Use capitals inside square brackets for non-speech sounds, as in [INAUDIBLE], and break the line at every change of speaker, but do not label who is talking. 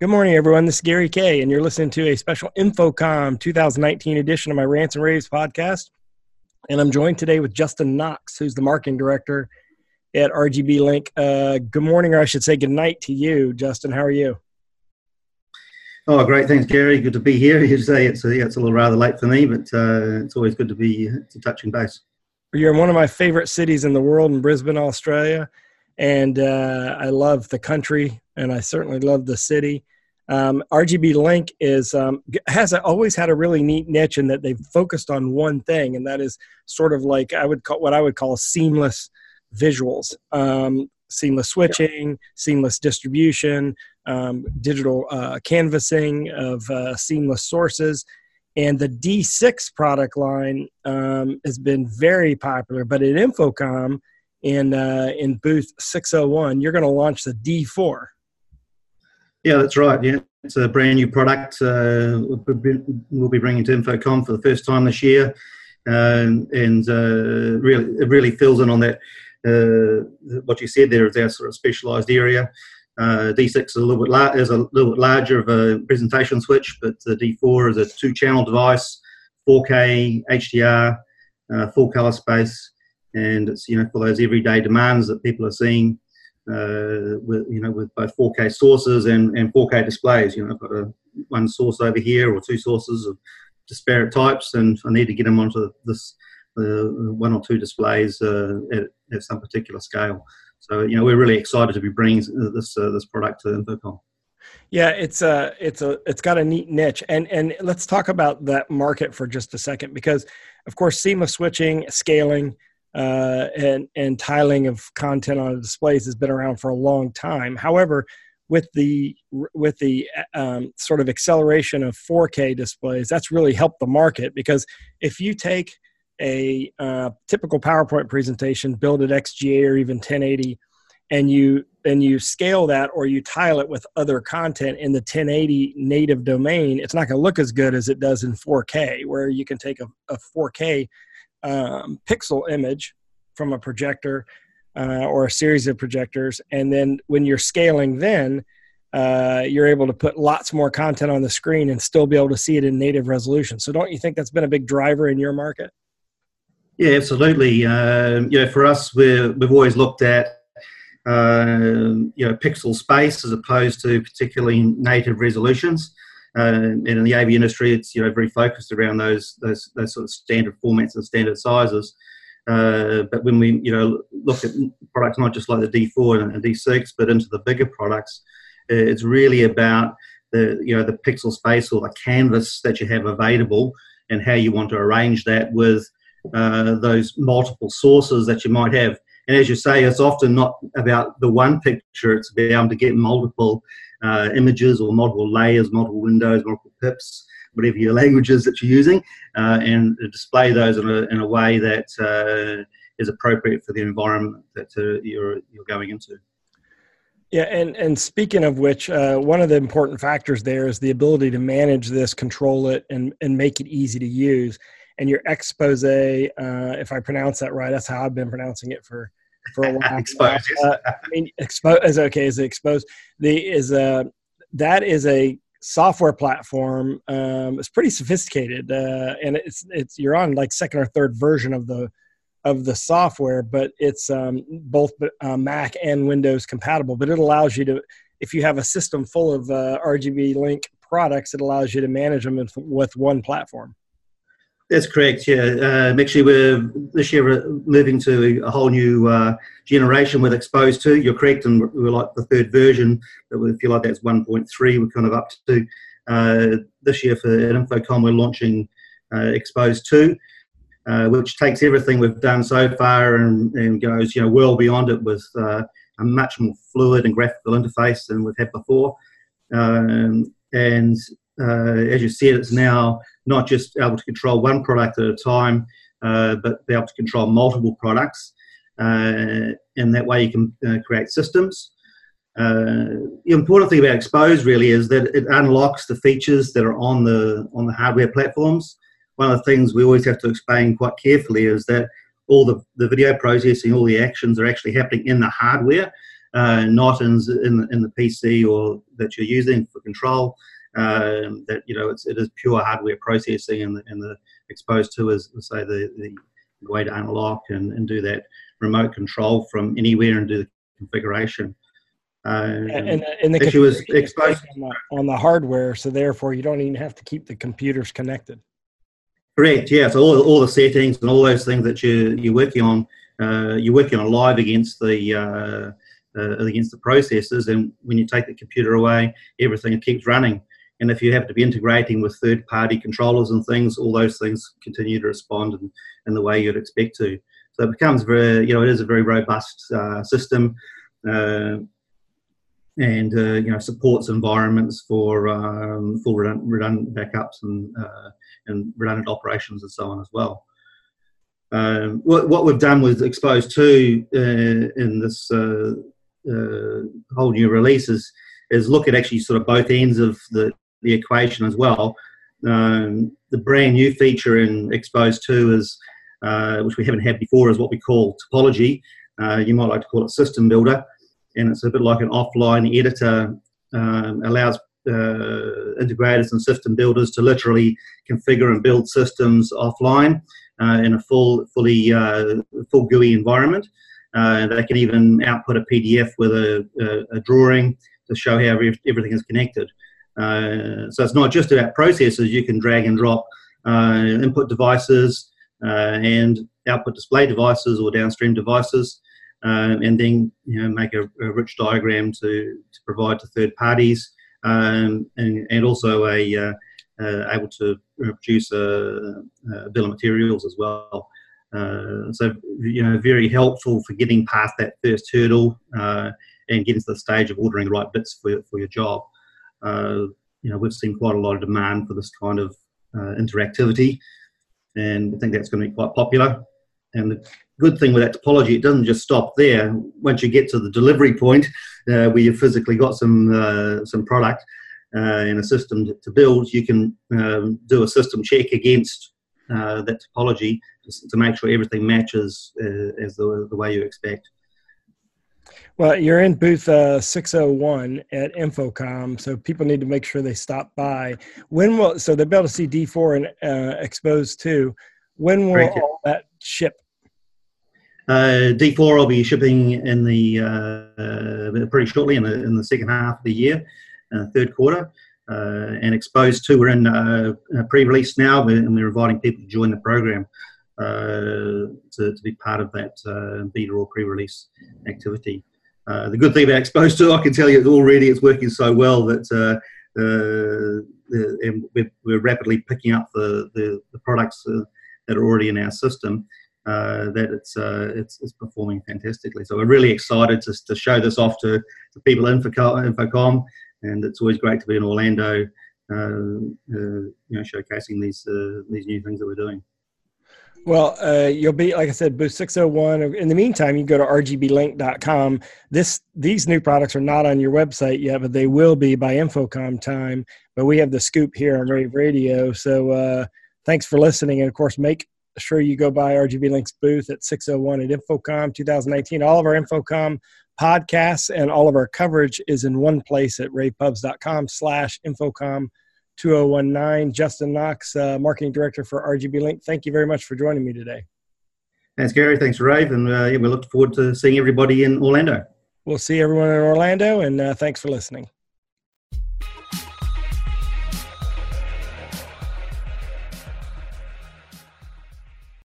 Good morning, everyone. This is Gary Kayye, and you're listening to a special InfoComm 2019 edition of my Rants and rAVes podcast. And I'm joined today with Justin Knox, who's the marketing director at RGBlink. Uh, good morning, or I should say good night to you, Justin. How are you?
Oh, great. Thanks, Gary. Good to be here. You say it's a, yeah, it's a little rather late for me, but uh, it's always good to be to touching base.
You're in one of my favorite cities in the world, in Brisbane, Australia, and uh, I love the country, and I certainly love the city. Um, RGBlink is um, has always had a really neat niche in that they've focused on one thing, and that is sort of like I would call what I would call seamless visuals, um, seamless switching, seamless distribution, um, digital uh, canvassing of uh, seamless sources. And the D6 product line um, has been very popular, but at InfoComm in uh, in booth 601, you're going to launch the D4.
Yeah, that's right. Yeah, it's a brand new product. Uh, we'll be bringing to InfoComm for the first time this year, um, and uh, really, it really fills in on that. Uh, what you said there is our sort of specialised area. Uh, D6 is a little bit la- is a little bit larger of a presentation switch, but the D4 is a two-channel device, 4K HDR, uh, full color space, and it's you know for those everyday demands that people are seeing with you know with both 4K sources and, and 4K displays. You know, I've got a one source over here or two sources of disparate types, and I need to get them onto this uh, one or two displays uh, at, at some particular scale. So you know, we're really excited to be bringing this uh, this product to InfoComm.
Yeah, it's a it's a it's got a neat niche, and and let's talk about that market for just a second because, of course, seamless switching, scaling, uh, and and tiling of content on displays has been around for a long time. However, with the with the um, sort of acceleration of 4K displays, that's really helped the market because if you take a uh, typical PowerPoint presentation, build it XGA or even 1080, and you and you scale that or you tile it with other content in the 1080 native domain, it's not going to look as good as it does in 4K, where you can take a, a 4K um, pixel image from a projector uh, or a series of projectors. And then when you're scaling, then uh, you're able to put lots more content on the screen and still be able to see it in native resolution. So, don't you think that's been a big driver in your market?
Yeah, absolutely. Uh, you know, for us, we we've always looked at uh, you know pixel space as opposed to particularly native resolutions. Uh, and in the AV industry, it's you know very focused around those those those sort of standard formats and standard sizes. Uh, but when we you know look at products not just like the D4 and, D6, but into the bigger products, it's really about the you know the pixel space or the canvas that you have available and how you want to arrange that with uh, those multiple sources that you might have. And as you say, it's often not about the one picture; it's about to get multiple uh, images or multiple layers, multiple windows, multiple pips, whatever your [LAUGHS] language is that you're using, uh, and display those in a, in a way that uh, is appropriate for the environment that uh, you're, you're going into.
Yeah, and, and speaking of which, uh, one of the important factors there is the ability to manage this, control it, and, and make it easy to use. And your XPOSE, uh, if I pronounce that right, that's how I've been pronouncing it for for a [LAUGHS] while.
XPOSE. Uh,
I mean, XPOSE is okay. Is exposed? The is a that is a software platform. Um, it's pretty sophisticated, uh, and it's it's you're on like second or third version of the of the software, but it's um, both uh, Mac and Windows compatible. But it allows you to, if you have a system full of uh, RGBlink products, it allows you to manage them with one platform.
That's correct. Yeah, uh, actually, we're this year we're moving to a whole new uh, generation with XPOSE 2. You're correct, and we're like the third version. But if you like, that's 1.3. We're kind of up to uh, this year for at InfoComm. We're launching uh, XPOSE 2, uh, which takes everything we've done so far and, and goes you know well beyond it with uh, a much more fluid and graphical interface than we've had before. Um, and as you said, it's now not just able to control one product at a time, uh, but be able to control multiple products. Uh, and that way you can uh, create systems. Uh, the important thing about XPOSE really is that it unlocks the features that are on the on the hardware platforms. One of the things we always have to explain quite carefully is that all the, the video processing, all the actions are actually happening in the hardware. uh, not in, in, in the PC or that you're using for control. Um, that you know it's, it is pure hardware processing, and the, and the XPOSE 2 is say the, the way to unlock and, and do that remote control from anywhere and do the configuration.
Uh, and, and the issue is exposed on the, on the, hardware, so therefore you don't even have to keep the computers connected.
Correct. Yeah. So all, all the settings and all those things that you you're working on, uh, you're working on live against the uh, uh, against the processors, and when you take the computer away, everything keeps running. And if you have to be integrating with third-party controllers and things, all those things continue to respond in, in the way you'd expect to. So it becomes very, you know, it is a very robust uh, system. Uh, and uh, you know supports environments for um, full redundant, backups and uh, and redundant operations and so on as well. Um, what, what we've done with XPOSE 2 uh, in this uh, uh, whole new release is, is look at actually sort of both ends of the, the equation as well. Um, the brand new feature in XPOSE 2 is, uh, which we haven't had before, is what we call topology. you might like to call it system builder and it's a bit like an offline editor. Um, allows uh, integrators and system builders to literally configure and build systems offline uh, in a full, fully uh, full GUI environment. Uh, they can even output a PDF with a, a, a drawing to show how everything is connected. Uh, so it's not just about processors. You can drag and drop uh, input devices and output display devices or downstream devices um, and then you know, make a, a, rich diagram to, to provide to third parties, um, and, and also a uh, uh, able to produce a, a, bill of materials as well. Uh, so you know, very helpful for getting past that first hurdle uh, and getting to the stage of ordering the right bits for for your job. Uh, you know, we've seen quite a lot of demand for this kind of uh, interactivity, and I think that's going to be quite popular. And the good thing with that topology, it doesn't just stop there. Once you get to the delivery point, uh, where you've physically got some uh, some product uh, in a system to, build, you can um, do a system check against uh, that topology to make sure everything matches as the, the way you expect.
Well, you're in booth uh, 601 at InfoComm, so people need to make sure they stop by. When will so they'll be able to see D4 and uh, XPOSE 2. When will all that ship?
Uh, D4 will be shipping in the uh, pretty shortly in the in the second half of the year, uh, third quarter. Uh, and XPOSE 2, we're in uh, pre-release now, and we're inviting people to join the program to, to be part of that beta or pre-release activity. the good thing about XPOSE 2, I can tell you already it's working so well that uh, we're, we're, rapidly picking up the, the, the products uh, that are already in our system. Uh, that it's, uh, it's, it's performing fantastically. So we're really excited to, to show this off to, to people in InfoComm, and it's always great to be in Orlando, uh, uh you know, showcasing these uh, these new things that we're doing.
Well, uh, you'll be like I said, booth 601. In the meantime, you go to rgblink.com. This these new products are not on your website yet, but they will be by InfoComm time. But we have the scoop here on rAVe RADIO. So thanks for listening, and of course, make sure you go by RGBlink's booth at 601 at InfoComm 2019. All of our InfoComm podcasts and all of our coverage is in one place at ravepubs.com slash InfoComm 2019. Justin Knox, uh, Marketing Director for RGBlink. Thank you very much for joining me today.
Thanks, Gary. Thanks, rAVe. And uh, yeah, we look forward to seeing everybody in Orlando.
We'll see everyone in Orlando, and uh, thanks for listening.